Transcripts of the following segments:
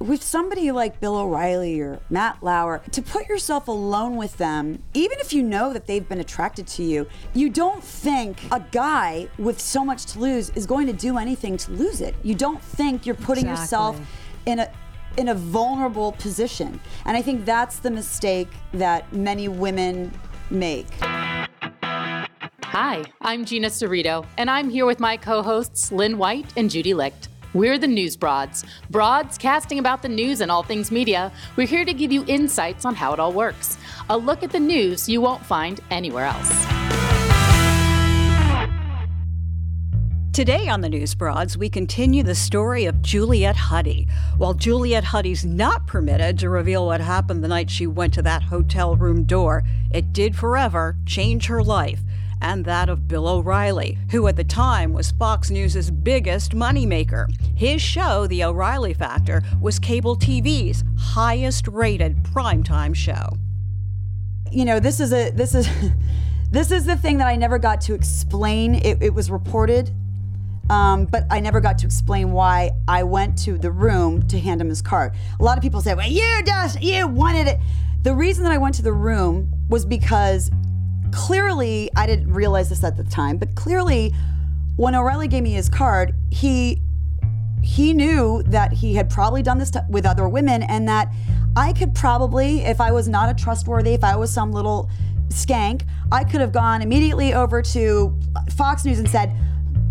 with somebody like Bill O'Reilly or Matt Lauer, to put yourself alone with them, even if you know that they've been attracted to you, you don't think a guy with so much to lose is going to do anything to lose it. You don't think you're putting Exactly. yourself in a in a vulnerable position. And I think that's the mistake that many women make. Hi, I'm Gina Cerrito, and I'm here with my co hosts, Lynn White and Judy Licht. We're the News Broads, broads casting about the news and all things media. We're here to give you insights on how it all works. A look at the news you won't find anywhere else. Today on the News Broads, we continue the story of Juliet Huddy. While Juliet Huddy's not permitted to reveal what happened the night she went to that hotel room door, it did forever change her life and that of Bill O'Reilly, who at the time was Fox News' biggest moneymaker. His show, The O'Reilly Factor, was cable TV's highest rated primetime show. you know this is a this is this is the thing that i never got to explain it, it was reported um, but i never got to explain why i went to the room to hand him his card a lot of people say well you just you wanted it the reason that i went to the room was because clearly i didn't realize this at the time but clearly when o'reilly gave me his card he he knew that he had probably done this to, with other women and that I could probably, if I was not a trustworthy, if I was some little skank, I could have gone immediately over to Fox News and said,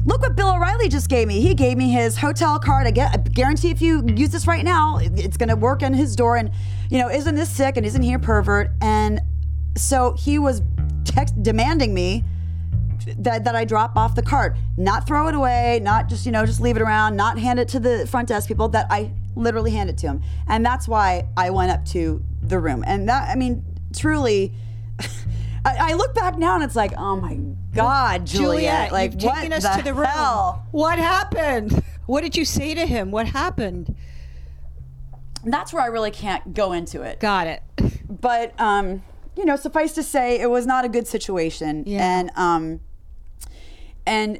Look what Bill O'Reilly just gave me. He gave me his hotel card. I, get, I guarantee if you use this right now, it's going to work in his door. And, you know, isn't this sick and isn't he a pervert? And so he was text demanding me that, that I drop off the card, not throw it away, not just you know just leave it around, not hand it to the front desk people. That I literally hand it to him, and that's why I went up to the room. And that I mean, truly, I, I look back now and it's like, oh my god, Juliet, like you've taken us to the room. hell? What happened? What did you say to him? What happened? That's where I really can't go into it. Got it. but um, you know, suffice to say, it was not a good situation, Yeah. and um, and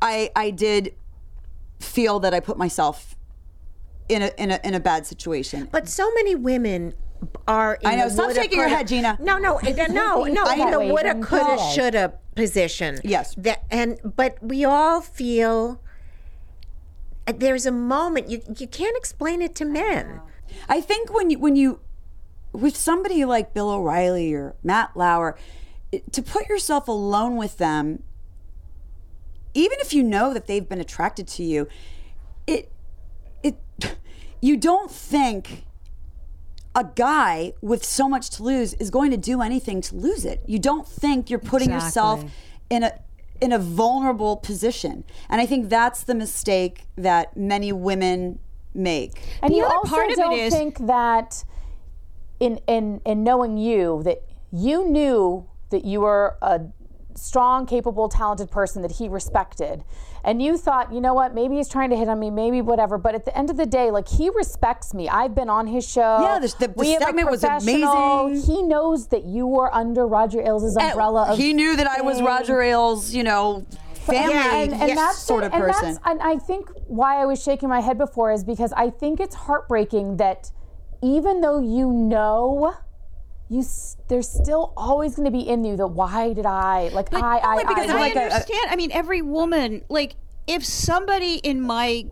I I did feel that I put myself in a in a in a bad situation. But so many women are. In I know. Stop shaking your head, Gina. No, no, eh, no, no. I In the woulda, coulda, shoulda position. Yes. That and but we all feel. uh, There's a moment you you can't explain it to men. I think when you when you with somebody like Bill O'Reilly or Matt Lauer, to put yourself alone with them, even if you know that they've been attracted to you, it it you don't think a guy with so much to lose is going to do anything to lose it. You don't think you're putting yourself in a in a vulnerable position. And I think that's the mistake that many women make. And The you other also part of it don't is- think that in in in knowing you that you knew that you were a strong, capable, talented person that he respected. And you thought, you know what, maybe he's trying to hit on me, maybe whatever. But at the end of the day, like he respects me. I've been on his show. Yeah, the- the- the segment was amazing. He knows that you were under Roger Ailes' umbrella. Of he knew that I was. Roger Ailes, you know, family and, and that's sort of and person. And I think why I was shaking my head before is because I think it's heartbreaking that even though you know, you there's still always going to be in you that why did I like I I Only because I, I, like a- a- understand. I mean, every woman, like, if somebody in my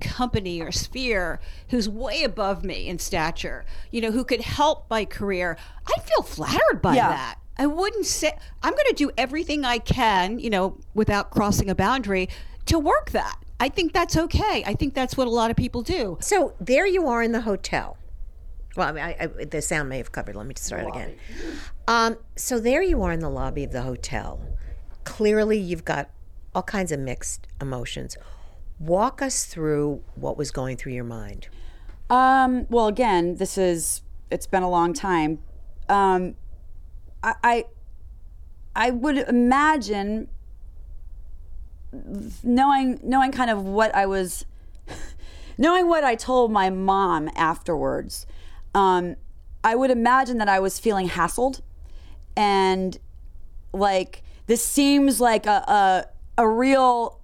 company or sphere who's way above me in stature, you know, who could help my career, I'd feel flattered by Yeah. that. I wouldn't say, I'm going to do everything I can, you know, without crossing a boundary to work that. I think that's okay. I think that's what a lot of people do. So there you are in the hotel. Well, I mean, I, I, the sound may have covered. Let me just start again. Um, so there you are in the lobby of the hotel. Clearly, you've got all kinds of mixed emotions. Walk us through what was going through your mind. Um, well, again, this is it's been a long time. Um, I, I I would imagine knowing knowing kind of what I was knowing what I told my mom afterwards. Um, I would imagine that I was feeling hassled and like this seems like a, a a real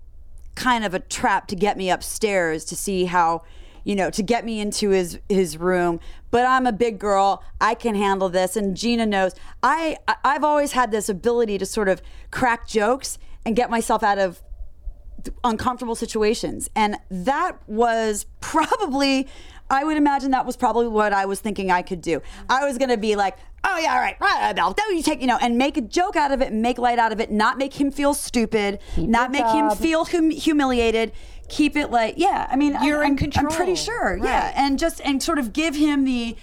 kind of a trap to get me upstairs to see how you know, to get me into his his room. But I'm a big girl. I can handle this. And Gina knows. I I've always had this ability to sort of crack jokes and get myself out of uncomfortable situations. And that was probably, I would imagine that was probably what I was thinking I could do. I was going to be like, oh, yeah, all right, right, don't you take, you know, and make a joke out of it, make light out of it, not make him feel stupid, not make him feel hum- humiliated. Keep it like, yeah, I mean, You're in I'm, I'm pretty control. sure, yeah. And just, and sort of give him the,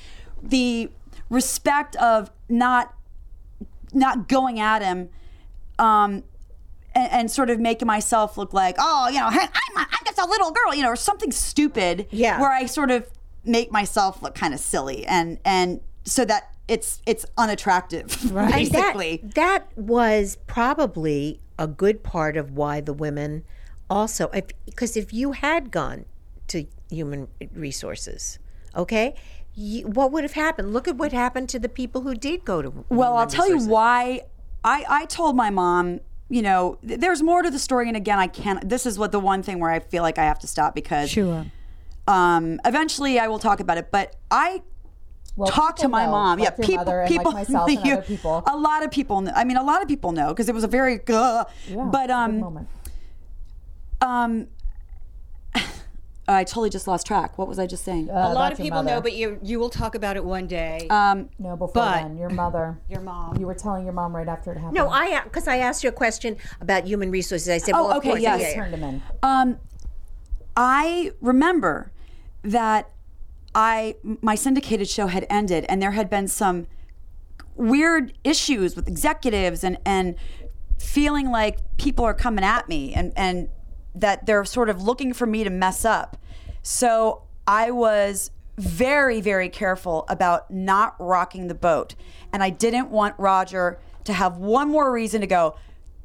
the respect of not not going at him um and, and sort of making myself look like oh you know hey, I'm, a, I'm just a little girl you know or something stupid Yeah. where i sort of make myself look kind of silly and and so that it's it's unattractive And that- basically that, was probably a good part of why the women also, if because if you had gone to human resources, okay, you, what would have happened? Look at what happened to the people who did go to. Well, human I'll tell you why. I, I told my mom, you know, th- there's more to the story. And again, I can't, this is what the one thing where I feel like I have to stop because Sure. Um, eventually I will talk about it. But I Well, talk to my know, mom. like yeah, people, mother and like people, myself and you- other people. A lot of people. Know, I mean, a lot of people know because it was a very, uh, Yeah, but good um, moment. um, I totally just lost track. What was I just saying? Uh, A lot of people know, but you you will talk about it one day. um, no, before but- then, your mother, Your mom. You were telling your mom right after it happened. No, I because I asked you a question about human resources. I said, Oh, well, of okay, course, yes. yeah, yeah. turned him in. Um, I remember that I my syndicated show had ended, and there had been some weird issues with executives, and and feeling like people are coming at me, and and that they're sort of looking for me to mess up. So I was very very careful about not rocking the boat, and I didn't want Roger to have one more reason to go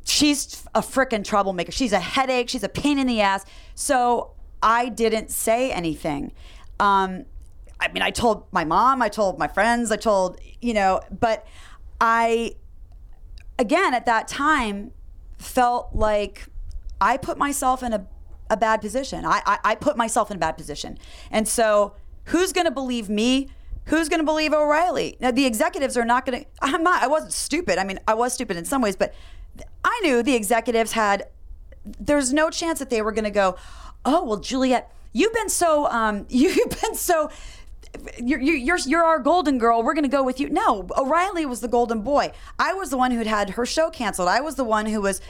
she's a freaking troublemaker. She's a headache. She's a pain in the ass. So I didn't say anything. Um, I mean, I told my mom, I told my friends, I told, you know, but I, again, at that time, felt like I put myself in a, a bad position. I, I, I put myself in a bad position. And so who's going to believe me? Who's going to believe O'Reilly? Now, the executives are not going to, I'm not, I wasn't stupid. I mean, I was stupid in some ways, but I knew the executives had, there's no chance that they were going to go, oh, well, Juliet, you've been so, um, you've been so, you're, you're, you're, our golden girl. We're going to go with you. No, O'Reilly was the golden boy. I was the one who'd had her show canceled. I was the one who was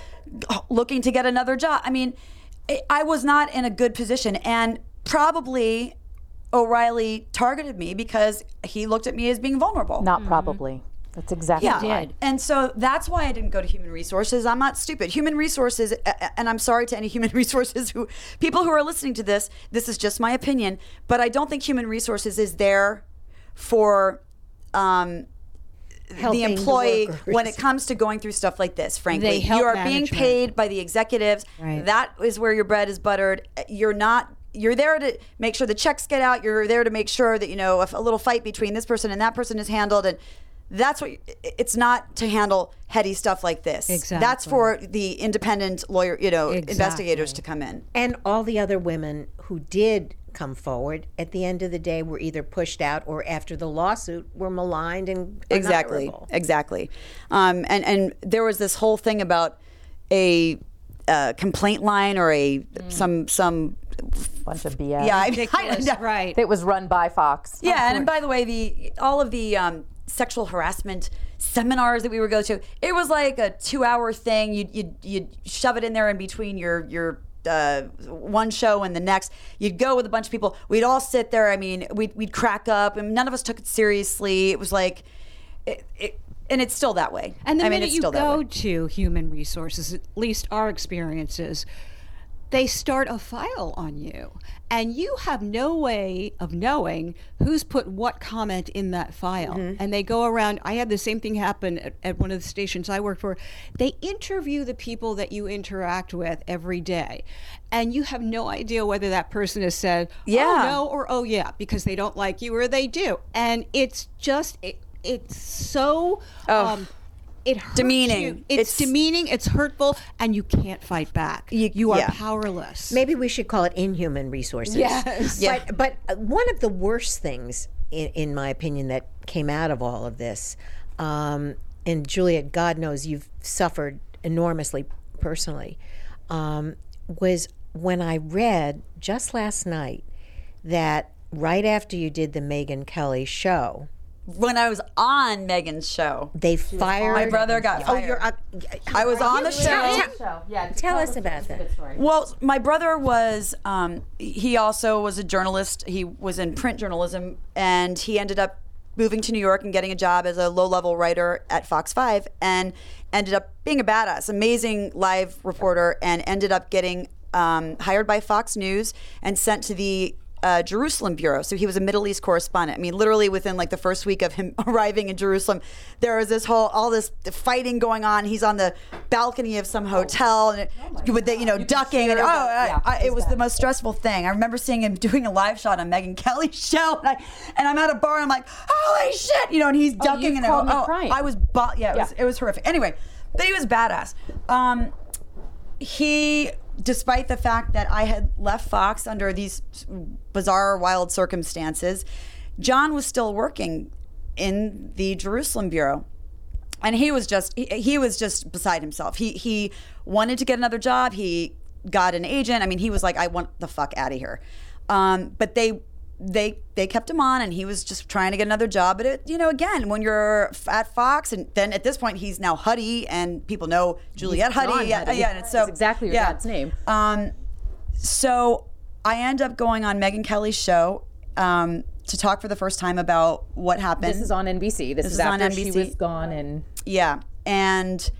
looking to get another job. I mean, I was not in a good position. And probably O'Reilly targeted me because he looked at me as being vulnerable. Not probably. That's exactly Yeah. right. And so that's why I didn't go to human resources. I'm not stupid. Human resources, a- a- and I'm sorry to any human resources who, people who are listening to this, this is just my opinion, but I don't think human resources is there for um, the Helping the employee when it comes to going through stuff like this, frankly. They help you are being paid by the executives. Right. That is where your bread is buttered. You're not. You're there to make sure the checks get out. You're there to make sure that you know if a little fight between this person and that person is handled, and that's what. It's not to handle heady stuff like this. Exactly. That's for the independent lawyer, you know, investigators to come in. And all the other women who did come forward at the end of the day were either pushed out or after the lawsuit were maligned and exactly honorable. exactly um, and and there was this whole thing about a uh, complaint line or a some some Bunch of BS. yeah I, I, Ridiculous, right? It was run by Fox. yeah and, and by the way the all of the um, sexual harassment seminars that we would go to it was like a two hour thing. You'd, you'd you'd shove it in there in between your your uh, one show and the next. You'd go with a bunch of people. We'd all sit there. I mean we'd, we'd crack up and none of us took it seriously. It was like it, it, and it's still that way. And the I mean, minute it's you still go to human resources, at least our experiences, they start a file on you. And you have no way of knowing who's put what comment in that file. Mm-hmm. And they go around. I had the same thing happen at, at one of the stations I worked for. They interview the people that you interact with every day. And you have no idea whether that person has said, Yeah. oh no, or oh yeah, because they don't like you or they do. And it's just, it, it's so. Um, it hurts Demeaning. you. It's, It's- demeaning. It's hurtful, and you can't fight back. You- You, are yeah. powerless. Maybe we should call it inhuman resources. Yes. Yeah. But but uh, one of the worst things, in, in my opinion, that came out of all of this, um, and Juliet, God knows you've suffered enormously personally, um, was when I read just last night that right after you did the Megyn Kelly show, When I was on Megyn's show, they fired my brother got Oh, fired. you're. Uh, I was on the show. Tell- Yeah, Tell us about that. Well, my brother was, um, he also was a journalist. He was in print journalism, and he ended up moving to New York and getting a job as a low level writer at Fox 5 and ended up being a badass, amazing live reporter, and ended up getting um, hired by Fox News and sent to the uh, Jerusalem bureau. So he was a Middle East correspondent. I mean, literally within like the first week of him arriving in Jerusalem, there was this whole all this fighting going on. He's on the balcony of some hotel and it, with the, you know ducking and oh, I, I, it was the most stressful thing. I remember seeing him doing a live shot on Megyn Kelly's show, and, I, and I'm at a bar. and I'm like, holy shit, you know, and he's ducking you and oh, crying. I was, bu- yeah, it was Yeah. it was horrific. Anyway, but he was badass. Um, he, despite the fact that I had left Fox under these bizarre, wild circumstances, John was still working in the Jerusalem bureau. And he was just he, he was just beside himself. He he wanted to get another job. He got an agent. I mean, he was like, I want the fuck out of here. Um, but they they they kept him on, and he was just trying to get another job. But it, you know, again, when you're at Fox, and then at this point, he's now Huddy, and people know Juliet Huddy. John Yeah, yeah. And it's so That's exactly your yeah. dad's name. Um, so I end up going on Megyn Kelly's show um, to talk for the first time about what happened. This is on NBC. This, is, is on after she NBC. was gone, and Yeah, and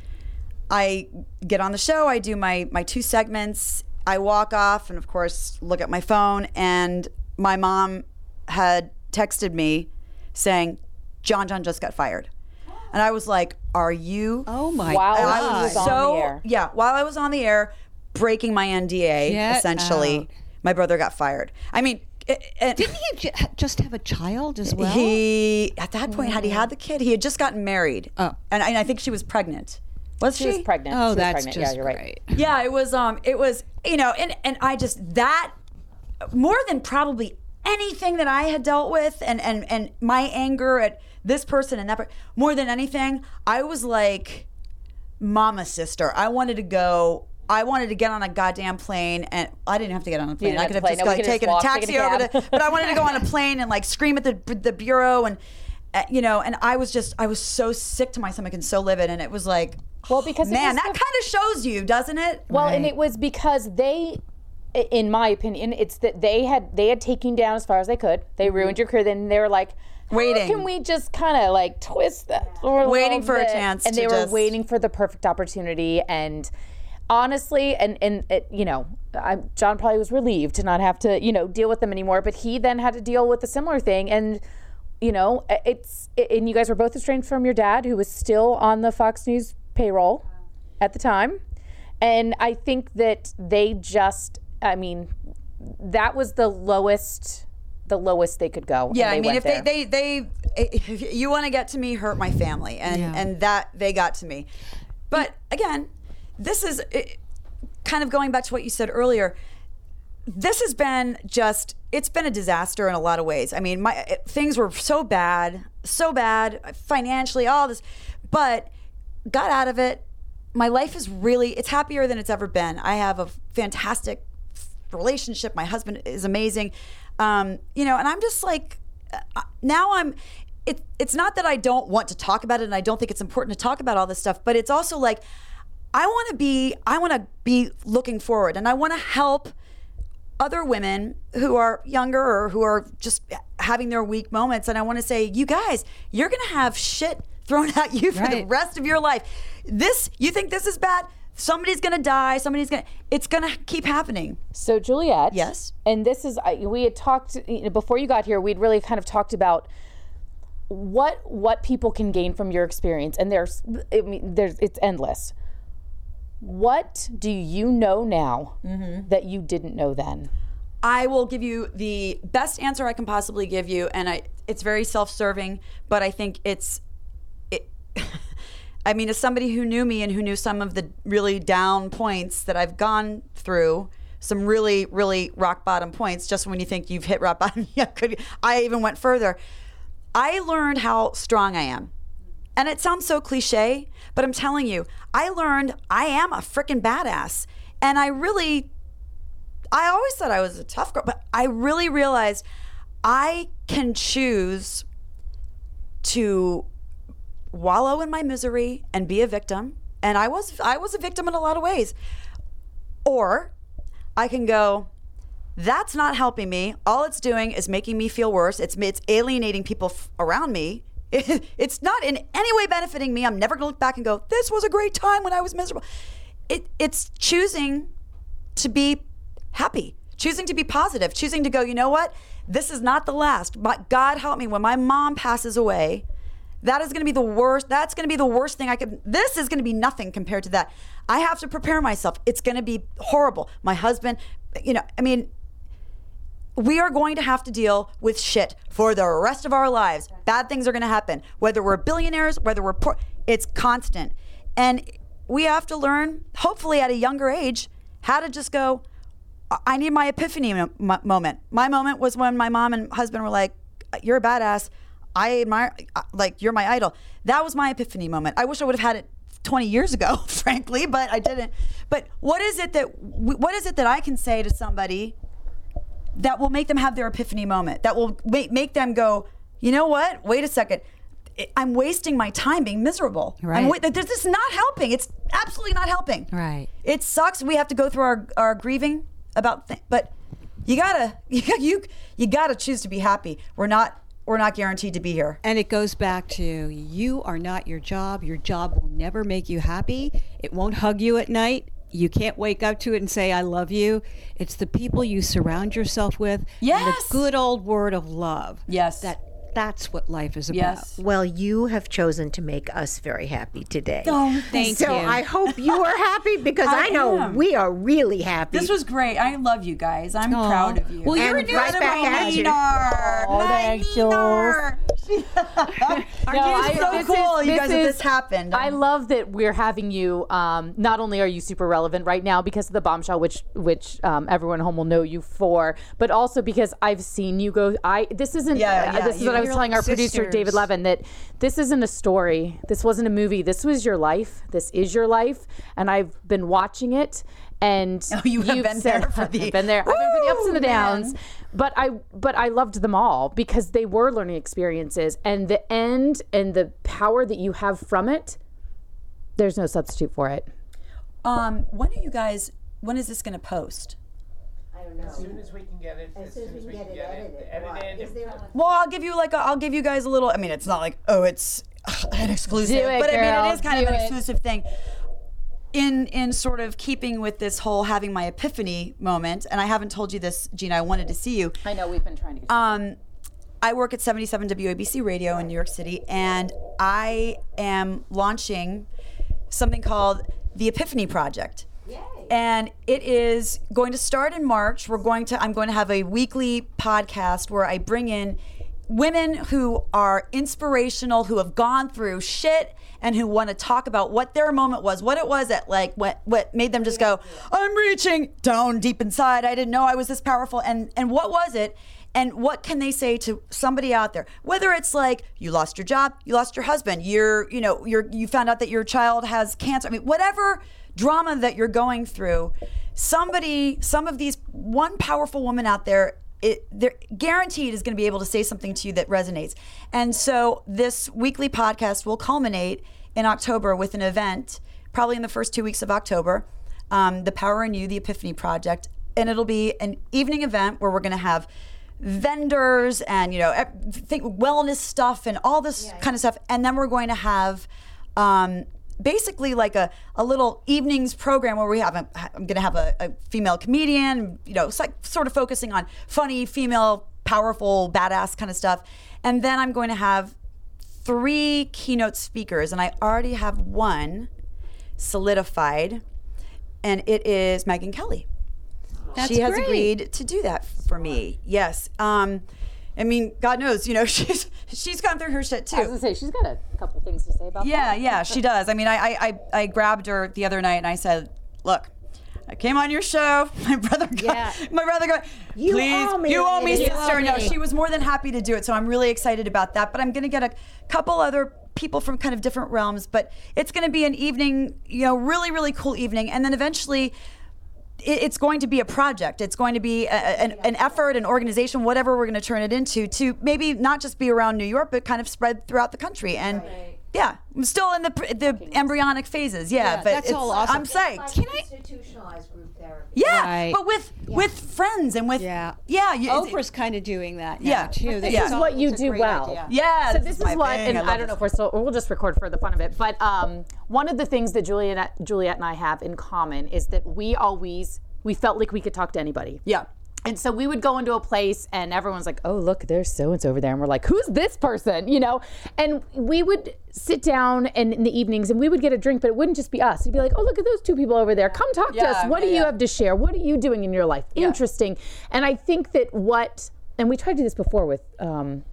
I get on the show. I do my my two segments. I walk off, and of course, look at my phone. And my mom had texted me saying, "John John just got fired," and I was like, "Are you?" oh my While And I I god! was was on so the air. yeah. While I was on the air, breaking my NDA, Get essentially, out. My brother got fired. I mean. It, it, Didn't he ju- just have a child as well? he at that point had he had the kid he had just gotten married Oh. and, and i think she was pregnant was she was pregnant. oh, She that's pregnant. just yeah, you're right. great. yeah it was um it was you know and and i just that more than probably anything that i had dealt with and and and my anger at this person and that per- more than anything i was like mama sister i wanted to go I wanted to get on a goddamn plane, and I didn't have to get on a plane. I could have plane. just No, like, taken a taxi over to. But I wanted to go on a plane and like scream at the the bureau, and uh, you know, and I was just I was so sick to my stomach and so livid, and it was like, Well, because man, that the- kind of shows you, doesn't it? Well, and it was because they, in my opinion, it's that they had they had taken down as far as they could. They ruined your career. Then they were like, how Waiting. can we just kind of like twist that? Waiting for a chance And they were just- waiting for the perfect opportunity. And honestly, and and it, you know, I, John probably was relieved to not have to you know deal with them anymore. But he then had to deal with a similar thing and. You know, i- it's and you guys were both estranged from your dad, who was still on the Fox News payroll at the time. And I think that they just, I mean, that was the lowest, the lowest they could go. Yeah, I mean, if they, they, they, if you want to get to me, hurt my family, and and that they got to me. But again, this is it, kind of going back to what you said earlier. This has been just it's been a disaster in a lot of ways. I mean, my it- things were so bad, so bad financially, all this, but got out of it. My life is really it's happier than it's ever been. I have a fantastic relationship. My husband is amazing. Um, you know, and I'm just like uh, now I'm it, it's not that I don't want to talk about it and I don't think it's important to talk about all this stuff, but it's also like I want to be I want to be looking forward and I want to help other women who are younger or who are just having their weak moments and I want to say you guys you're going to have shit thrown at you for the rest of your life. This you think this is bad? Somebody's going to die, somebody's going to it's going to keep happening. So Juliet. Yes. And this is we had talked you know, before you got here. We'd really kind of talked about what what people can gain from your experience, and there's I mean there's it's endless. What do you know now mm-hmm. that you didn't know then? I will give you the best answer I can possibly give you, and I it's very self-serving, but I think it's it. I mean, as somebody who knew me and who knew some of the really down points that I've gone through, some really, really rock bottom points, just when you think you've hit rock bottom, yeah, could, I even went further. I learned how strong I am. And it sounds so cliche, but I'm telling you, I learned I am a freaking badass. And I really, I always thought I was a tough girl, but I really realized I can choose to wallow in my misery and be a victim. And I was I was a victim in a lot of ways. Or I can go, that's not helping me. All it's doing is making me feel worse. It's it's alienating people f- around me. it's not in any way benefiting me. I'm never going to look back and go, this was a great time when I was miserable. It it's choosing to be happy, choosing to be positive, choosing to go, you know what? This is not the last. But God help me when my mom passes away. That is going to be the worst. That's going to be the worst thing I could. This is going to be nothing compared to that. I have to prepare myself. It's going to be horrible. My husband, you know, I mean, we are going to have to deal with shit for the rest of our lives. Bad things are going to happen, whether we're billionaires, whether we're poor. It's constant. And we have to learn, hopefully at a younger age, how to just go, I need my epiphany mo- moment. My moment was when my mom and husband were like, You're a badass. I admire, like, you're my idol. That was my epiphany moment. I wish I would have had it 20 years ago, frankly, but I didn't. But what is it that, what is it that I can say to somebody that will make them have their epiphany moment? That will make, make them go, you know what? Wait a second. I'm wasting my time being miserable. Right. Wa- this is not helping. It's absolutely not helping. Right. It sucks. We have to go through our, our grieving about, things, but you gotta, you, you, you gotta choose to be happy. We're not, we're not guaranteed to be here. And it goes back to you are not your job. Your job will never make you happy. It won't hug you at night. You can't wake up to it and say, I love you. It's the people you surround yourself with. and Yes. the good old word of love. Yes. That that's what life is about. Yes. Well, you have chosen to make us very happy today. Oh, Thank so you. So I hope you are happy because I I, know am. we are really happy. This was great. I love you guys. I'm Aw. proud of you. Well, you're And a right back at you. Oh, thanks, Jules. Are No, you I- so this cool? is- you guys, that is- this happened. I love that we're having you. Um, not only are you super relevant right now because of the bombshell, which which um, everyone at home will know you for, but also because I've seen you go. I this isn't. Yeah, uh, yeah, this is what I was telling like our producer. David Levin that this isn't a story. This wasn't a movie. This was your life. This is your life, and I've been watching it. And Oh, you have you've been said- there for the- I've been there. I've been for the ups and the downs. man. But I but I loved them all because they were learning experiences, and the end and the power that you have from it there's no substitute for it. um, when are you guys? When is this going to post? I don't know. As soon as we can get it, as soon as we can get it edited. Well, I'll give you like a, I'll give you guys a little. I mean, it's not like oh, it's an exclusive, Do it, but I mean, girl. it is kind Do of an it. exclusive thing. In in sort of keeping with this whole having my epiphany moment, and I haven't told you this, Gina. I wanted to see you. I know we've been trying to. Um, I work at 77 WABC Radio in New York City, and I am launching something called the Epiphany Project. And it is going to start in March. We're going to I'm going to have a weekly podcast where I bring in women who are inspirational, who have gone through shit and who want to talk about what their moment was, what it was that like what what made them just go, I'm reaching down deep inside. I didn't know I was this powerful and and what was it? And what can they say to somebody out there? Whether it's like you lost your job, you lost your husband, you're, you know, you're you found out that your child has cancer. I mean, whatever drama that you're going through, somebody, some of these one powerful woman out there it, they're guaranteed is going to be able to say something to you that resonates. And so this weekly podcast will culminate in October with an event, probably in the first two weeks of October, um, the Power in You, the Epiphany Project, and it'll be an evening event where we're going to have vendors and you know think wellness stuff and all this kind of stuff, and then we're going to have. Um, basically like a, a little evenings program where we have a, I'm going to have a, a female comedian, you know, like sort of focusing on funny female, powerful, badass kind of stuff. And then I'm going to have three keynote speakers, and I already have one solidified, and it is Megyn Kelly. That's she has great. agreed to do that for me. Yes. Um, I mean, God knows, you know, she's she's gone through her shit too. I was gonna say she's got a couple things to say about Yeah, that. yeah, yeah, she does. I mean, I, I, I, I grabbed her the other night and I said, "Look, I came on your show. My brother, got, Yeah. my brother, got, You please, owe me, you owe me. Sister." owe No, she was more than happy to do it. So I'm really excited about that. But I'm going to get a couple other people from kind of different realms. But it's going to be an evening, you know, really, really cool evening, and then eventually it's going to be a project. It's going to be a, an, an effort, an organization, whatever we're going to turn it into, to maybe not just be around New York, but kind of spread throughout the country. And yeah, I'm still in the pr- the embryonic phases. Yeah, but that's it's, all awesome. I'm psyched. Can I institutionalized group therapy? Yeah, Right. but with with friends and with Yeah. yeah, you, it's- Oprah's kind of doing that now Yeah. too. This It's is what you do well. idea. yeah. So this is my what, thing. and I, love don't know this. if we're still. We'll just record for the fun of it. But um, one of the things that Juliet, Juliet and I have in common is that we always we felt like we could talk to anybody. Yeah. And so we would go into a place and everyone's like, oh, look, there's so and so over there. And we're like, who's this person? You know? And we would sit down and in the evenings and we would get a drink, but it wouldn't just be us. It'd be like, oh, look at those two people over there. Come talk to us. What yeah, do you yeah. have to share? What are you doing in your life? Interesting. And I think that what, and we tried to do this before with um,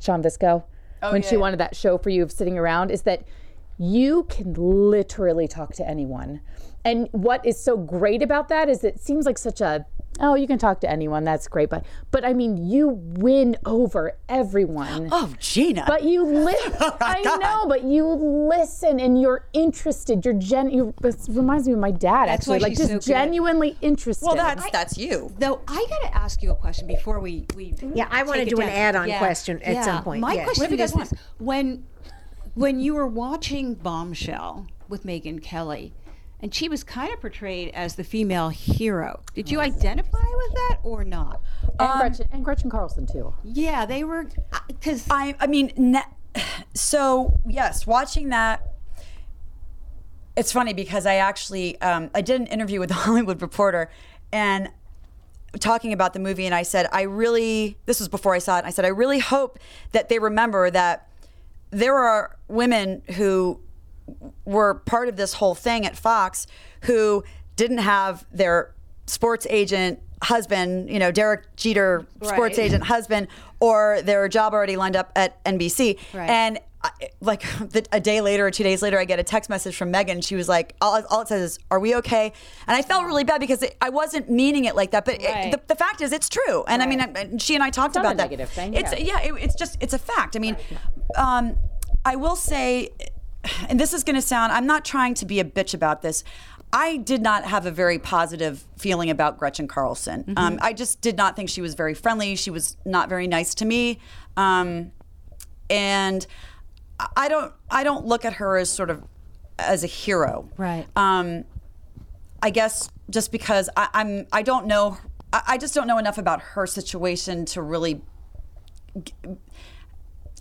Sean Visco when yeah, she yeah. wanted that show for you of sitting around, is that you can literally talk to anyone. And what is so great about that is it seems like such a oh you can talk to anyone that's great but but I mean you win over everyone. Oh, Gina. But you listen. Oh I God. know, but you listen and you're interested. You're gen. You, this reminds me of my dad That's actually, like just so good. genuinely interested. well, that's that's you. Though I got to ask you a question before we we Yeah, I wanna take it do an add-on question at some point, My yeah. question is this: when when you were watching Bombshell with Megyn Kelly, and she was kind of portrayed as the female hero, did you identify with that or not? and Gretchen and Gretchen Carlson too. Yeah, they were because I I mean, ne- so yes, watching that. It's funny because I actually um, I did an interview with the Hollywood Reporter, and talking about the movie, and I said I really this was before I saw it. And I said I really hope that they remember that there are women who were part of this whole thing at Fox who didn't have their sports agent husband, you know, Derek Jeter sports Right. agent husband, or their job already lined up at NBC. Right. And I, like the, a day later or two days later, I get a text message from Megan. She was like, all, all it says is, "Are we okay?" And I felt really bad because it, I wasn't meaning it like that. But Right. it, the, the fact is, it's true. And I mean, I- she and I talked about a that. negative thing, It's yeah. yeah, it, it's just it's a fact. I mean, um, I will say, and this is going to sound. I'm not trying to be a bitch about this. I did not have a very positive feeling about Gretchen Carlson. Mm-hmm. Um, I just did not think she was very friendly. She was not very nice to me, um, and I don't. I don't look at her as sort of as a hero. Right. Um, I guess just because I, I'm, I don't know, I, I just don't know enough about her situation to really.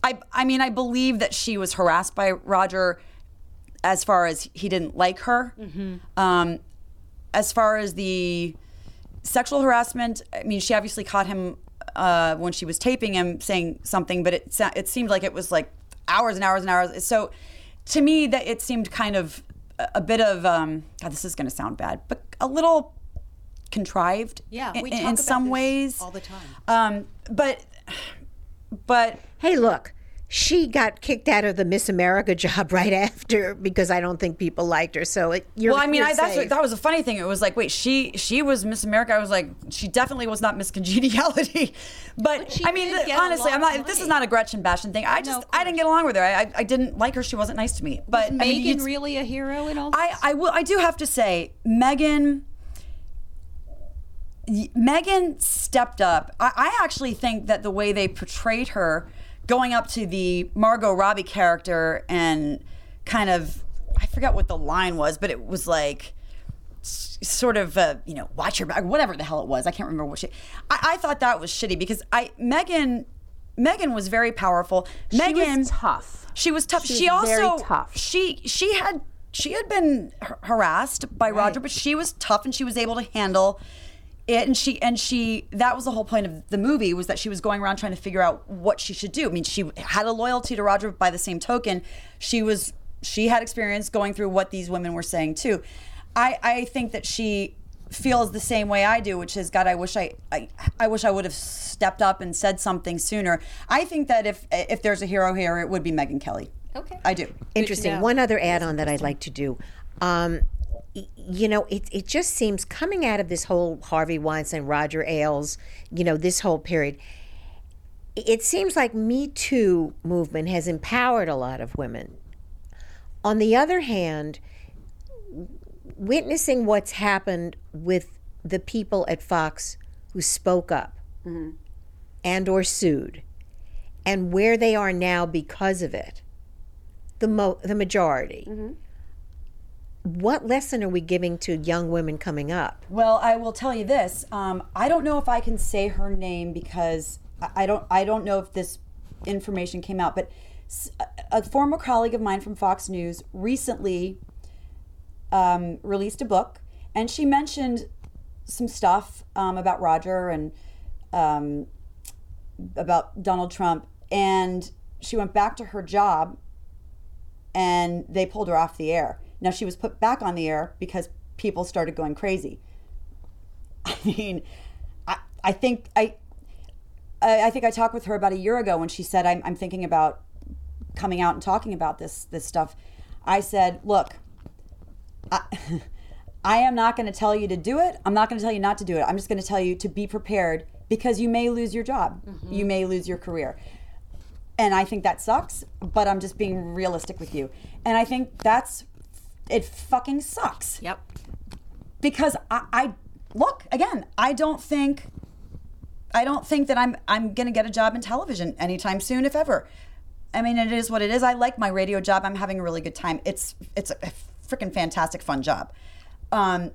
I, I mean, I believe that she was harassed by Roger, as far as he didn't like her. Um, as far as the sexual harassment, I mean, she obviously caught him uh, when she was taping him saying something, but it it seemed like it was like hours and hours and hours. So to me, that it seemed kind of a, a bit of um, God. This is going to sound bad, but a little contrived. Yeah, in, we in talk about some this ways all the time. Um, but but Hey, look, she got kicked out of the Miss America job right after because I don't think people liked her. So it, you're, well, I mean, I, that's what, that was a funny thing. It was like, wait, she she was Miss America. I was like, she definitely was not Miss Congeniality. But, she I mean, did the- get a honestly, I'm not. This is not a Gretchen bashing thing. I just I didn't get along with her. I, I I didn't like her. She wasn't nice to me. But was I mean, Megyn really a hero in all this? I, I will I do have to say Megyn Megyn stepped up. I, I actually think that the way they portrayed her going up to the Margot Robbie character and kind of I forget what the line was, but it was like sort of uh, you know watch your back whatever the hell it was i can't remember what she i, I thought that was shitty because i megyn megyn was very powerful She megyn was tough. she was tough. She She, was also tough. She she had she had been harassed by Roger, but she was tough and she was able to handle it. And she and she that was the whole point of the movie was that she was going around trying to figure out what she should do. I mean, she had a loyalty to Roger. By the same token, she was she had experience going through what these women were saying too. I I think that she feels the same way I do, which is God. I wish I, I, I wish I would have stepped up and said something sooner. I think that if if there's a hero here, it would be Megyn Kelly. Okay. I do. Interesting. One other add-on that I'd like to do. Um, y- you know, it it just seems coming out of this whole Harvey Weinstein, Roger Ailes, you know, this whole period. It seems like Me Too movement has empowered a lot of women. On the other hand, witnessing what's happened with the people at Fox who spoke up mm-hmm. and or sued and where they are now because of it the mo- the majority mm-hmm. What lesson are we giving to young women coming up Well, I will tell you this. Um, I don't know if I can say her name because I don't. I don't know if this information came out. But a former colleague of mine from Fox News recently um, released a book, and she mentioned some stuff um, about Roger and um, about Donald Trump, and she went back to her job, and they pulled her off the air. Now she was put back on the air because people started going crazy. I mean, I, I think I, I I think I talked with her about a year ago when she said I'm, I'm thinking about coming out and talking about this this stuff. I said, look, I, I am not going to tell you to do it. I'm not going to tell you not to do it. I'm just going to tell you to be prepared because you may lose your job. Mm-hmm. You may lose your career. And I think that sucks, but I'm just being realistic with you. And I think that's it fucking sucks Yep. because I, I look again. I don't think I don't think that I'm I'm gonna get a job in television anytime soon, if ever. I mean, it is what it is. I like my radio job. I'm having a really good time. It's it's a freaking fantastic, fun job. Um,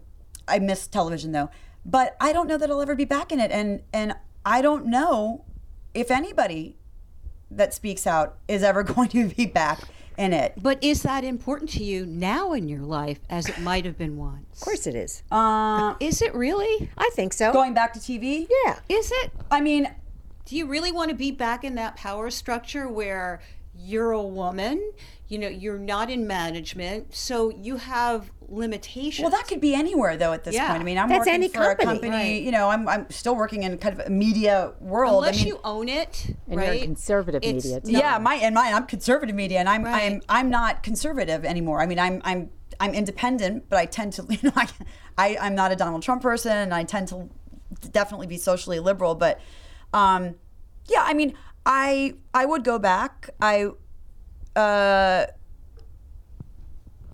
I miss television though, but I don't know that I'll ever be back in it, and and I don't know if anybody that speaks out is ever going to be back in it. But is that important to you now in your life as it might have been once? of course it is Uh, Is it really? i think so going back to TV. yeah Is it? I mean, Do you really want to be back in that power structure where you're a woman, you know, you're not in management, so you have limitations? Well, that could be anywhere though at this Yeah. point. I mean, I'm That's working any for company. a company. Right. You know, I'm, I'm still working in kind of a media world. Unless I mean, you own it, And you're right? conservative It's media, too. yeah, my and mine. I'm conservative media, and I'm I'm I'm not conservative anymore. I mean, I'm I'm I'm independent, but I tend to you know I, I I'm not a Donald Trump person, and I tend to definitely be socially liberal. But um, yeah, I mean, I I would go back. I uh.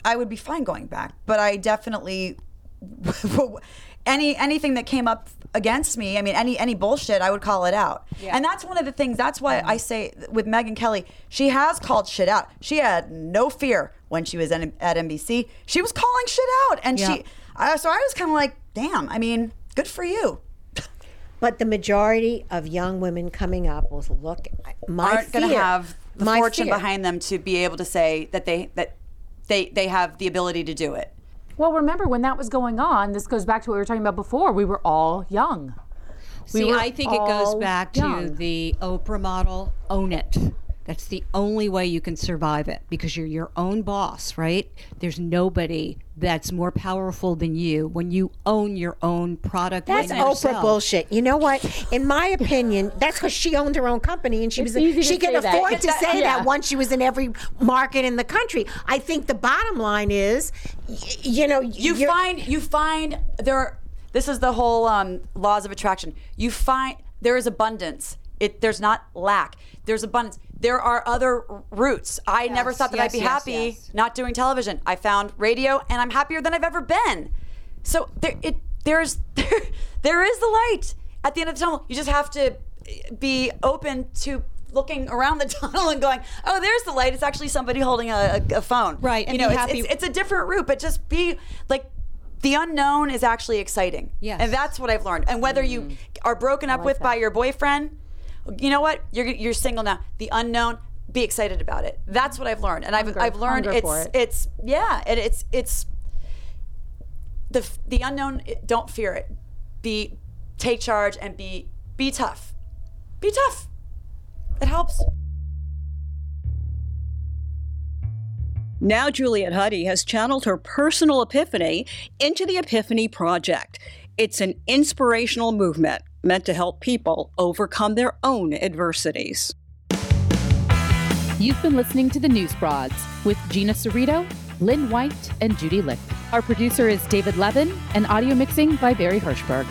I would be fine going back, but I definitely any anything that came up against me. I mean, any any bullshit, I would call it out. Yeah. And that's one of the things. That's why I say with Megyn Kelly, she has called shit out. She had no fear when she was at, at NBC. She was calling shit out, and Yeah. she. I, so I was kind of like, damn. I mean, good for you. but the majority of young women coming up will look my Aren't going to have the my fortune fear. behind them to be able to say that they that they they have the ability to do it. Well, remember when that was going on, this goes back to what we were talking about before. We were all young. We See, I think it goes all back to the Oprah model own it. That's the only way you can survive it because you're your own boss, right? There's nobody that's more powerful than you when you own your own product. That's Oprah yourself. bullshit. You know what? In my opinion, that's because she owned her own company and she It's was she could say that. afford to that- say yeah. that once she was in every market in the country. I think the bottom line is, y- you know, you find you find there are, this is the whole um, laws of attraction you find there is abundance it there's not lack there's abundance there are other routes. I never thought that yes, i'd be yes, happy yes. not doing television. I found radio and i'm happier than i've ever been. So there it there's there, there is the light. At the end of the tunnel you just have to eh, be open to looking around the tunnel and going oh there's the light. It's actually somebody holding a, a, phone. Right, you know it's, it's, it's a different route but just be like the unknown is actually exciting. Yes. and that's what i've learned. And whether you are broken up with by your boyfriend you know what? You're, you're single now. The unknown be excited about it. That's what i've learned. And i've, I've learned it's for it. it's yeah it, it's it's the the unknown don't fear it. Be take charge and be be tough. Be tough. It helps. Now, Juliet Huddy has channeled her personal epiphany into the Epiphany Project. It's an inspirational movement meant to help people overcome their own adversities. You've been listening to the News Broads with Gina Cerrito, Lynn White, and Judy Licht. Our producer is David Levin, and audio mixing by Barry Hirschberg.